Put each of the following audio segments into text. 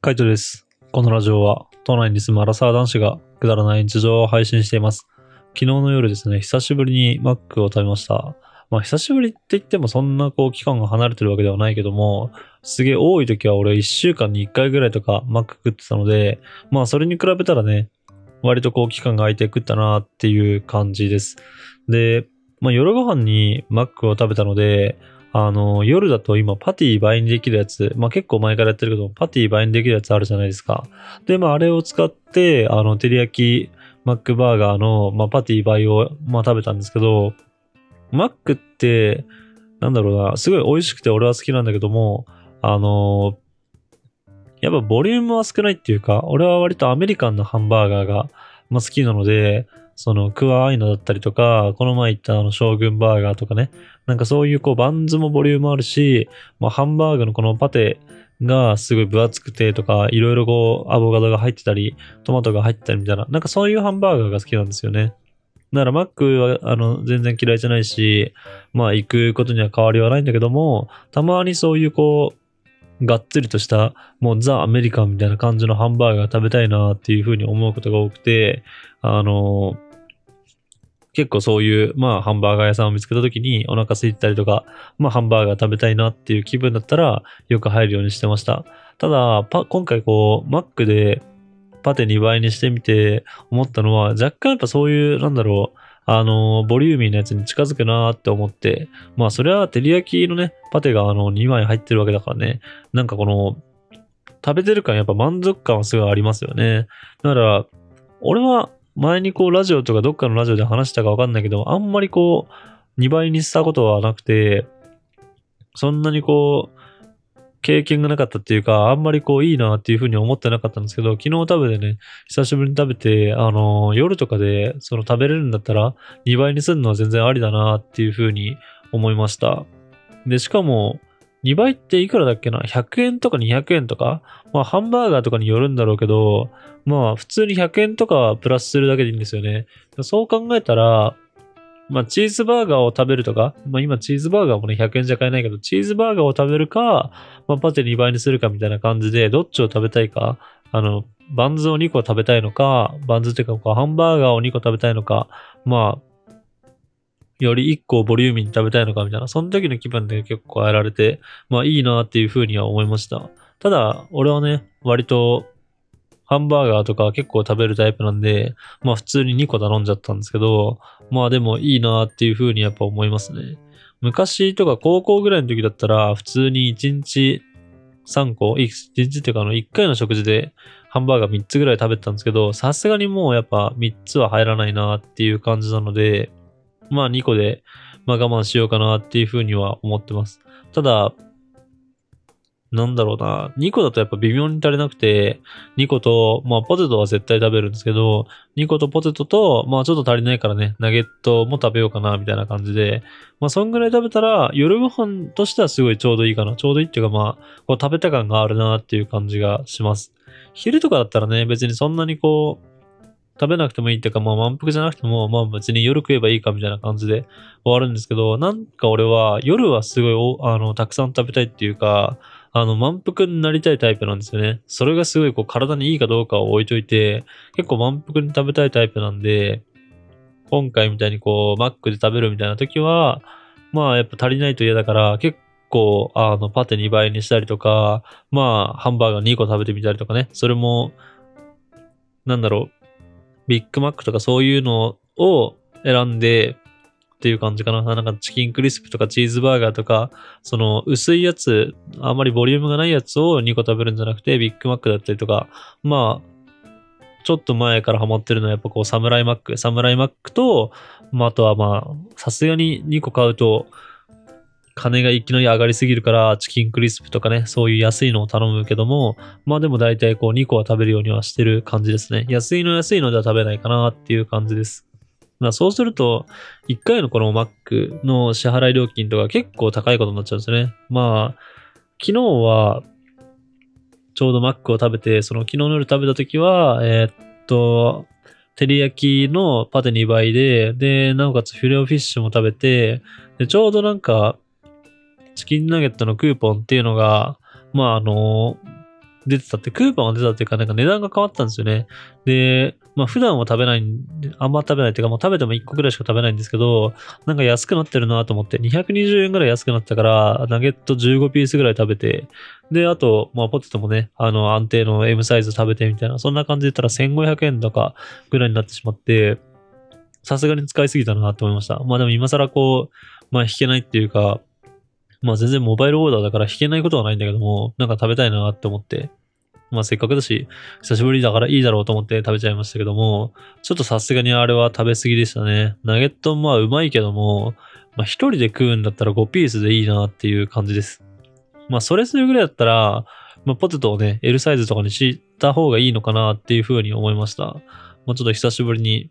カイトです。このラジオは、都内に住むアラサー男子がくだらない日常を配信しています。昨日の夜ですね、久しぶりにマックを食べました。まあ、久しぶりって言ってもそんなこう期間が離れてるわけではないけども、すげえ多い時は俺1週間に1回ぐらいとかマック食ってたので、まあそれに比べたらね、割とこう期間が空いて食ったなっていう感じです。で、まあ夜ご飯にマックを食べたので、あの、夜だと今パティ倍にできるやつ、まあ結構前からやってるけど、パティ倍にできるやつあるじゃないですか。で、まああれを使って、あの、照り焼きマックバーガーの、まあパティ倍を、まあ食べたんですけど、マックって、なんだろうな、すごい美味しくて俺は好きなんだけども、あのやっぱボリュームは少ないっていうか、俺は割とアメリカンなハンバーガーが、まあ、好きなので、そのクワアイナだったりとか、この前言ったあの将軍バーガーとかね、なんかそういうこうバンズもボリュームあるし、まあ、ハンバーグのこのパテがすごい分厚くてとか、いろいろこうアボカドが入ってたり、トマトが入ってたりみたいな、なんかそういうハンバーガーが好きなんですよね。だからマックはあの全然嫌いじゃないし、まあ行くことには変わりはないんだけども、たまにそういうこう、がっつりとした、もうザ・アメリカンみたいな感じのハンバーガー食べたいなっていうふうに思うことが多くて、あの結構そういう、まあ、ハンバーガー屋さんを見つけた時にお腹空いてたりとか、まあ、ハンバーガー食べたいなっていう気分だったら、よく入るようにしてました。ただ、今回こう、マックでパテ2倍にしてみて思ったのは、若干やっぱそういう、なんだろう、あの、ボリューミーなやつに近づくなーって思って、まあ、それは照り焼きのね、パテがあの、2枚入ってるわけだからね、なんかこの、食べてる感やっぱ満足感はすごいありますよね。だから、俺は前にこうラジオとかどっかのラジオで話したかわかんないけど、あんまりこう、2倍にしたことはなくて、そんなにこう、経験がなかったっていうか、あんまりこういいなっていうふうに思ってなかったんですけど、昨日食べてね、久しぶりに食べて、あの夜とかでその食べれるんだったら、2倍にするのは全然ありだなっていうふうに思いました。で、しかも、2倍っていくらだっけな ?100 円とか200円とか？まあ、ハンバーガーとかによるんだろうけど、まあ、普通に100円とかプラスするだけでいいんですよね。そう考えたら、まあ、チーズバーガーを食べるとか、まあ、今チーズバーガーもね、100円じゃ買えないけど、チーズバーガーを食べるか、まあ、パテ2倍にするかみたいな感じで、どっちを食べたいか、あの、バンズを2個食べたいのか、バンズっていうか、ハンバーガーを2個食べたいのか、まあ、より1個ボリューミーに食べたいのかみたいな、その時の気分で結構変えられて、まあいいなっていうふうには思いました。ただ、俺はね、割と、ハンバーガーとか結構食べるタイプなんで、まあ普通に2個頼んじゃったんですけど、まあでもいいなっていうふうにやっぱ思いますね。昔とか高校ぐらいの時だったら、普通に1日3個、1日っていうかあの1回の食事でハンバーガー3つぐらい食べてたんですけど、さすがにもうやっぱ3つは入らないなっていう感じなので、まあ2個で、まあ我慢しようかなっていうふうには思ってます。ただ、なんだろうな。2個だとやっぱ微妙に足りなくて、2個と、まあポテトは絶対食べるんですけど、2個とポテトと、まあちょっと足りないからね、ナゲットも食べようかな、みたいな感じで、まあそんぐらい食べたら、夜ご飯としてはすごいちょうどいいかな。ちょうどいいっていうかまあ、こう食べた感があるなっていう感じがします。昼とかだったらね、別にそんなにこう、食べなくてもいいっていうか、まあ満腹じゃなくても、まあ別に夜食えばいいかみたいな感じで終わるんですけど、なんか俺は夜はすごいあのたくさん食べたいっていうか、あの満腹になりたいタイプなんですよね。それがすごいこう体にいいかどうかを置いといて、結構満腹に食べたいタイプなんで、今回みたいにこうマックで食べるみたいな時は、まあやっぱ足りないと嫌だから、結構あのパテ2倍にしたりとか、まあハンバーガー2個食べてみたりとかね、それも、なんだろう、ビッグマックとかそういうのを選んでっていう感じかな。なんかチキンクリスプとかチーズバーガーとか、その薄いやつ、あんまりボリュームがないやつを2個食べるんじゃなくて、ビッグマックだったりとか、まあ、ちょっと前からハマってるのはやっぱこうサムライマック、サムライマックと、まああとはまあ、さすがに2個買うと、金がいきなり上がりすぎるから、チキンクリスプとかね、そういう安いのを頼むけども、まあでも大体こう2個は食べるようにはしてる感じですね。安いの安いのでは食べないかなっていう感じです。まあそうすると、1回のこの Mac の支払い料金とか結構高いことになっちゃうんですね。まあ、昨日は、ちょうど Mac を食べて、その昨日の夜食べた時は、えーっと、照り焼きのパテ2倍で、で、なおかつフィレオフィッシュも食べて、で、ちょうどなんか、チキンナゲットのクーポンっていうのが、まああの、出てたって、クーポンが出たっていうか、なんか値段が変わったんですよね。で、まあ普段は食べない、あんま食べないっていうか、もう食べても1個ぐらいしか食べないんですけど、なんか安くなってるなと思って、220円ぐらい安くなったから、ナゲット15ピースぐらい食べて、で、あと、まあポテトもね、あの安定の M サイズ食べてみたいな、そんな感じで言ったら1500円とかぐらいになってしまって、さすがに使いすぎたなと思いました。まあでも今更こう、まあ弾けないっていうか、まあ全然モバイルオーダーだから弾けないことはないんだけども、なんか食べたいなって思って、まあせっかくだし、久しぶりだからいいだろうと思って食べちゃいましたけども、ちょっとさすがにあれは食べ過ぎでしたね。ナゲットまあうまいけども、まあ一人で食うんだったら5ピースでいいなっていう感じです。まあそれするぐらいだったら、まあポテトをね、L サイズとかにした方がいいのかなっていうふうに思いました。もうちょっと久しぶりに、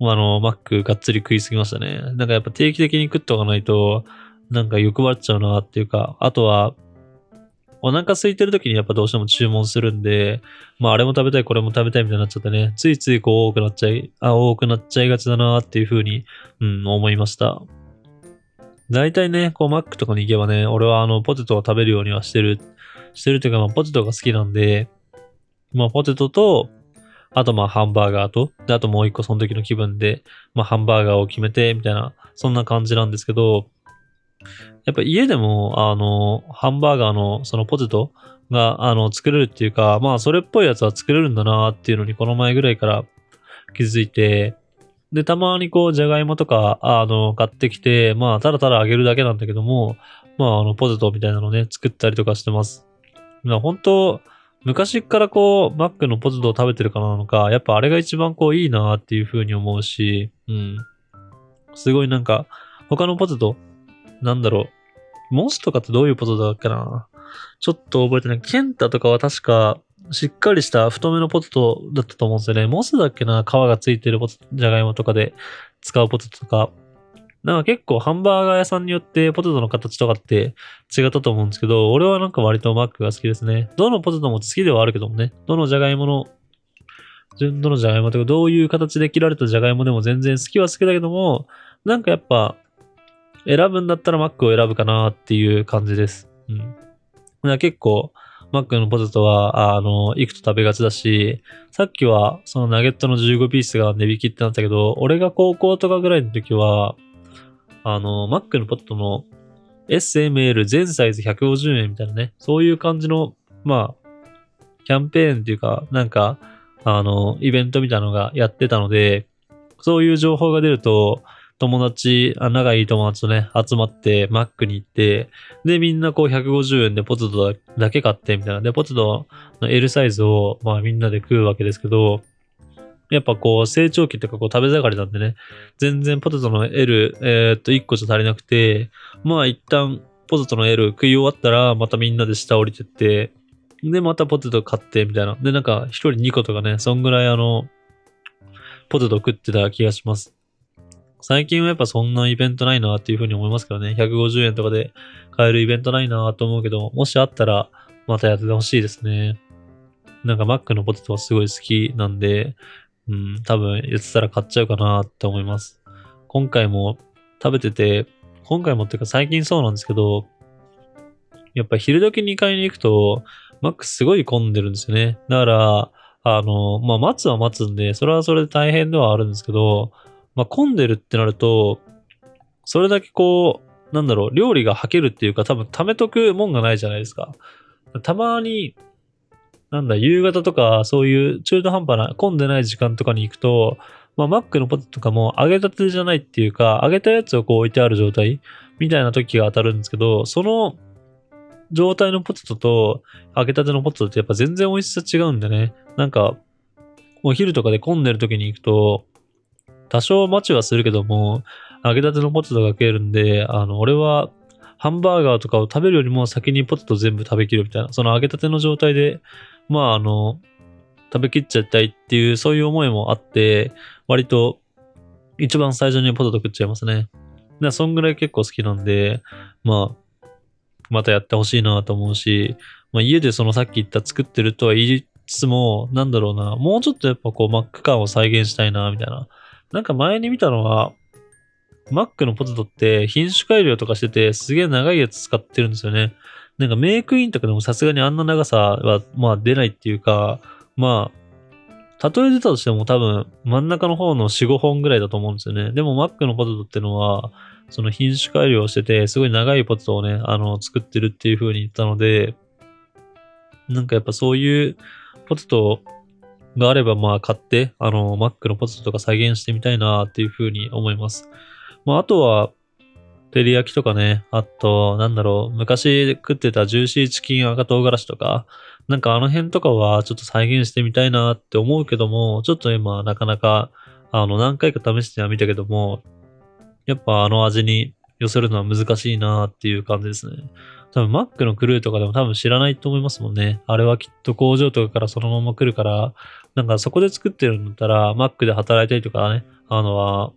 あの、マックがっつり食いすぎましたね。なんかやっぱ定期的に食っておかないと、なんか欲張っちゃうなっていうか、あとは、お腹空いてる時にやっぱどうしても注文するんで、まああれも食べたい、これも食べたいみたいになっちゃってね、ついついこう多くなっちゃい、あ、多くなっちゃいがちだなっていう風に、うん、思いました。大体ね、こうマックとかに行けばね、俺はあのポテトを食べるようにはしてる、してるっていうかまあポテトが好きなんで、まあポテトと、あとまあハンバーガーと、で、あともう一個その時の気分で、まあハンバーガーを決めて、みたいな、そんな感じなんですけど、やっぱ家でも、あの、ハンバーガーのそのポテトが、あの、作れるっていうか、まあそれっぽいやつは作れるんだなっていうのにこの前ぐらいから気づいて、で、たまにこう、じゃがいもとか、あの、買ってきて、まあ、ただただ揚げるだけなんだけども、まあ、あの、ポテトみたいなのね、作ったりとかしてます。まあ、本当昔からこう、マックのポテトを食べてるからなのか、やっぱあれが一番こう、いいなっていう風に思うし、うん。すごいなんか、他のポテト、なんだろう。モスとかってどういうポテトだっけなちょっと覚えてない。ケンタとかは確か、しっかりした太めのポテトだったと思うんですよね。モスだっけな皮がついてるポテト、じゃがいもとかで使うポテトとか。なんか結構ハンバーガー屋さんによってポテトの形とかって違ったと思うんですけど、俺はなんか割とマックが好きですね。どのポテトも好きではあるけどもね。どのじゃがいもの、どのじゃがいもとかどういう形で切られたじゃがいもでも全然好きは好きだけども、なんかやっぱ選ぶんだったらマックを選ぶかなっていう感じです。うん。結構、マックのポテトは、あの、いくと食べがちだし、さっきはそのナゲットの15ピースが値引きってなったけど、俺が高校とかぐらいの時は、あの、マックのポテトの SML 全サイズ150円みたいなね、そういう感じの、まあ、キャンペーンっていうか、なんか、あの、イベントみたいなのがやってたので、そういう情報が出ると、友達、仲いい友達とね、集まって、マックに行って、で、みんなこう150円でポテトだけ買って、みたいな。で、ポテトの L サイズを、まあみんなで食うわけですけど、やっぱこう成長期っていうかこう食べ盛りなんでね、全然ポテトの L、えーっと1個じゃ足りなくて、まあ一旦ポテトの L 食い終わったら、またみんなで下降りてって、で、またポテト買って、みたいな。で、なんか一人2個とかね、そんぐらいあの、ポテト食ってた気がします。最近はやっぱそんなイベントないなっていうふうに思いますけどね。150円とかで買えるイベントないなと思うけど、もしあったらまたやっててほしいですね。なんかマックのポテトはすごい好きなんで、うん、多分やってたら買っちゃうかなって思います。今回も食べてて、今回もっていうか最近そうなんですけど、やっぱ昼時に買いに行くと、マックすごい混んでるんですよね。だから、あの、まあ、待つは待つんで、それはそれで大変ではあるんですけど、まあ、混んでるってなると、それだけこう、なんだろう、料理がはけるっていうか、多分貯めとくもんがないじゃないですか。たまに、なんだ、夕方とか、そういう中途半端な、混んでない時間とかに行くと、まあ、マックのポテトとかも揚げたてじゃないっていうか、揚げたやつをこう置いてある状態みたいな時が当たるんですけど、その状態のポテトと揚げたてのポテトってやっぱ全然美味しさ違うんでね。なんか、お昼とかで混んでる時に行くと、多少待ちはするけども、揚げたてのポテトが食えるんで、あの、俺は、ハンバーガーとかを食べるよりも先にポテト全部食べきるみたいな、その揚げたての状態で、まああの、食べきっちゃいたいっていう、そういう思いもあって、割と、一番最初にポテト食っちゃいますね。で、そんぐらい結構好きなんで、まあ、またやってほしいなと思うし、まあ家でそのさっき言った作ってるとは言いつつも、なんだろうな、もうちょっとやっぱこうマック感を再現したいな、みたいな。なんか前に見たのは、マックのポテトって品種改良とかしててすげえ長いやつ使ってるんですよね。なんかメイクインとかでもさすがにあんな長さは、まあ出ないっていうか、まあ、例え出たとしても多分真ん中の方の4、5本ぐらいだと思うんですよね。でも Mac のポテトってのは、その品種改良してて、すごい長いポテトをね、あの、作ってるっていう風に言ったので、なんかやっぱそういうポテトがあれば、まあ買って、あの、Mac のポテトとか再現してみたいなっていう風に思います。まああとは、照り焼きとかね、あと、なんだろう、昔食ってたジューシーチキン赤唐辛子とか、なんかあの辺とかはちょっと再現してみたいなって思うけども、ちょっと今なかなか、あの、何回か試してはみたけども、やっぱあの味に寄せるのは難しいなっていう感じですね。多分 Mac のクルーとかでも多分知らないと思いますもんね。あれはきっと工場とかからそのまま来るから、なんかそこで作ってるんだったら Mac で働いたりとかね、あのは、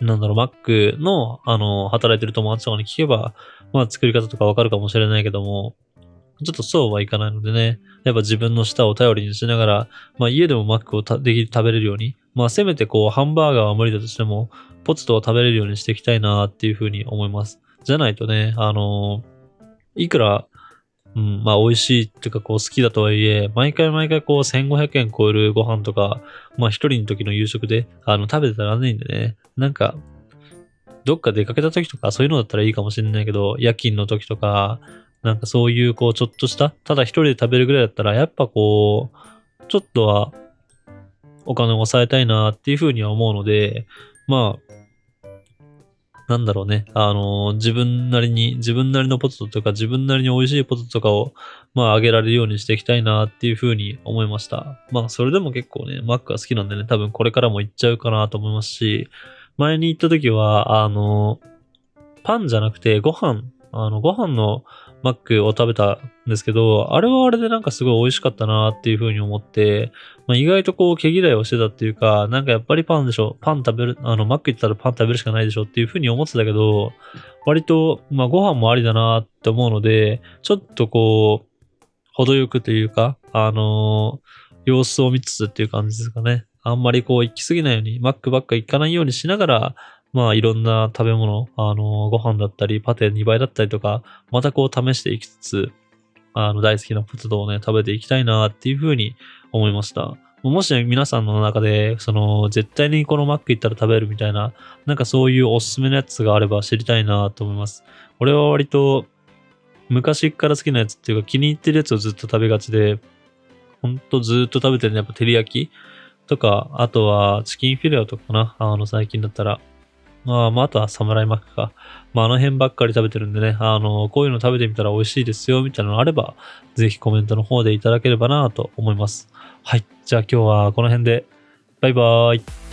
なんだろう、Mac の、あの、働いてる友達とかに聞けば、まあ作り方とかわかるかもしれないけども、ちょっとそうはいかないのでね、やっぱ自分の舌を頼りにしながら、まあ家でも Mac をできる食べれるように、まあせめてこうハンバーガーは無理だとしても、ポテトを食べれるようにしていきたいなっていうふうに思います。じゃないとね、あのいくら、うん、まあ美味しいっていうかこう好きだとはいえ、毎回毎回こう1500円超えるご飯とか、まあ一人の時の夕食で、あの食べてたらないんでね、なんか、どっか出かけた時とかそういうのだったらいいかもしれないけど、夜勤の時とか、なんかそういうこうちょっとした、ただ一人で食べるぐらいだったら、やっぱこう、ちょっとはお金を抑えたいなっていうふうには思うので、まあ、なんだろうね、あのー、自分なりに、自分なりのポテトとか、自分なりに美味しいポテトとかを、まあ、あげられるようにしていきたいなっていうふうに思いました。まあ、それでも結構ね、マックは好きなんでね、多分これからも行っちゃうかなと思いますし、前に行った時は、あのー、パンじゃなくてご飯、あの、ご飯のマックを食べたんですけど、あれはあれでなんかすごい美味しかったなっていう風に思って、まあ、意外とこう毛嫌いをしてたっていうか、なんかやっぱりパンでしょ、パン食べる、あの、マック行ったらパン食べるしかないでしょっていう風に思ってたけど、割と、まあご飯もありだなって思うので、ちょっとこう、程よくというか、あのー、様子を見つつっていう感じですかね。あんまりこう行き過ぎないように、マックばっか行かないようにしながら、まあいろんな食べ物、あの、ご飯だったり、パテ2倍だったりとか、またこう試していきつつ、あの、大好きなポテトをね、食べていきたいなっていうふうに思いました。もし、皆さんの中で、その、絶対にこのマック行ったら食べるみたいな、なんかそういうおすすめのやつがあれば知りたいなと思います。俺は割と、昔から好きなやつっていうか気に入ってるやつをずっと食べがちで、ほんとずっと食べてるのやっぱ照り焼きとか、あとはチキンフィレオとかかな。あの、最近だったら。まあ、まあ、あとはサムライマックか。まあ、あの辺ばっかり食べてるんでね、あの、こういうの食べてみたら美味しいですよ、みたいなのあれば、ぜひコメントの方でいただければなと思います。はい。じゃあ今日はこの辺で、バイバーイ。